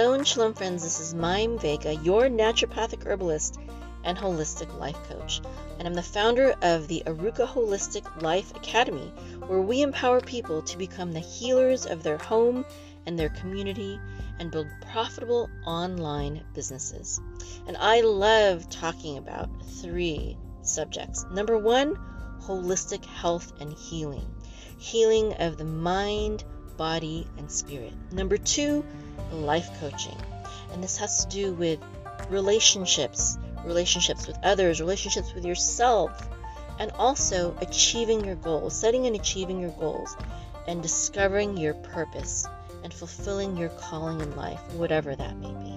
Hello and shalom, friends. This is Mayim Vega, your naturopathic herbalist and holistic life coach. And I'm the founder of the Arukah Holistic Life Academy, where we empower people to become the healers of their home and their community and build profitable online businesses. And I love talking about three subjects. Number one, holistic health and healing, healing of the mind, body, and spirit. Number two, life coaching. And this has to do with relationships, relationships with others, relationships with yourself, and also achieving your goals, setting and achieving your goals, and discovering your purpose and fulfilling your calling in life, whatever that may be.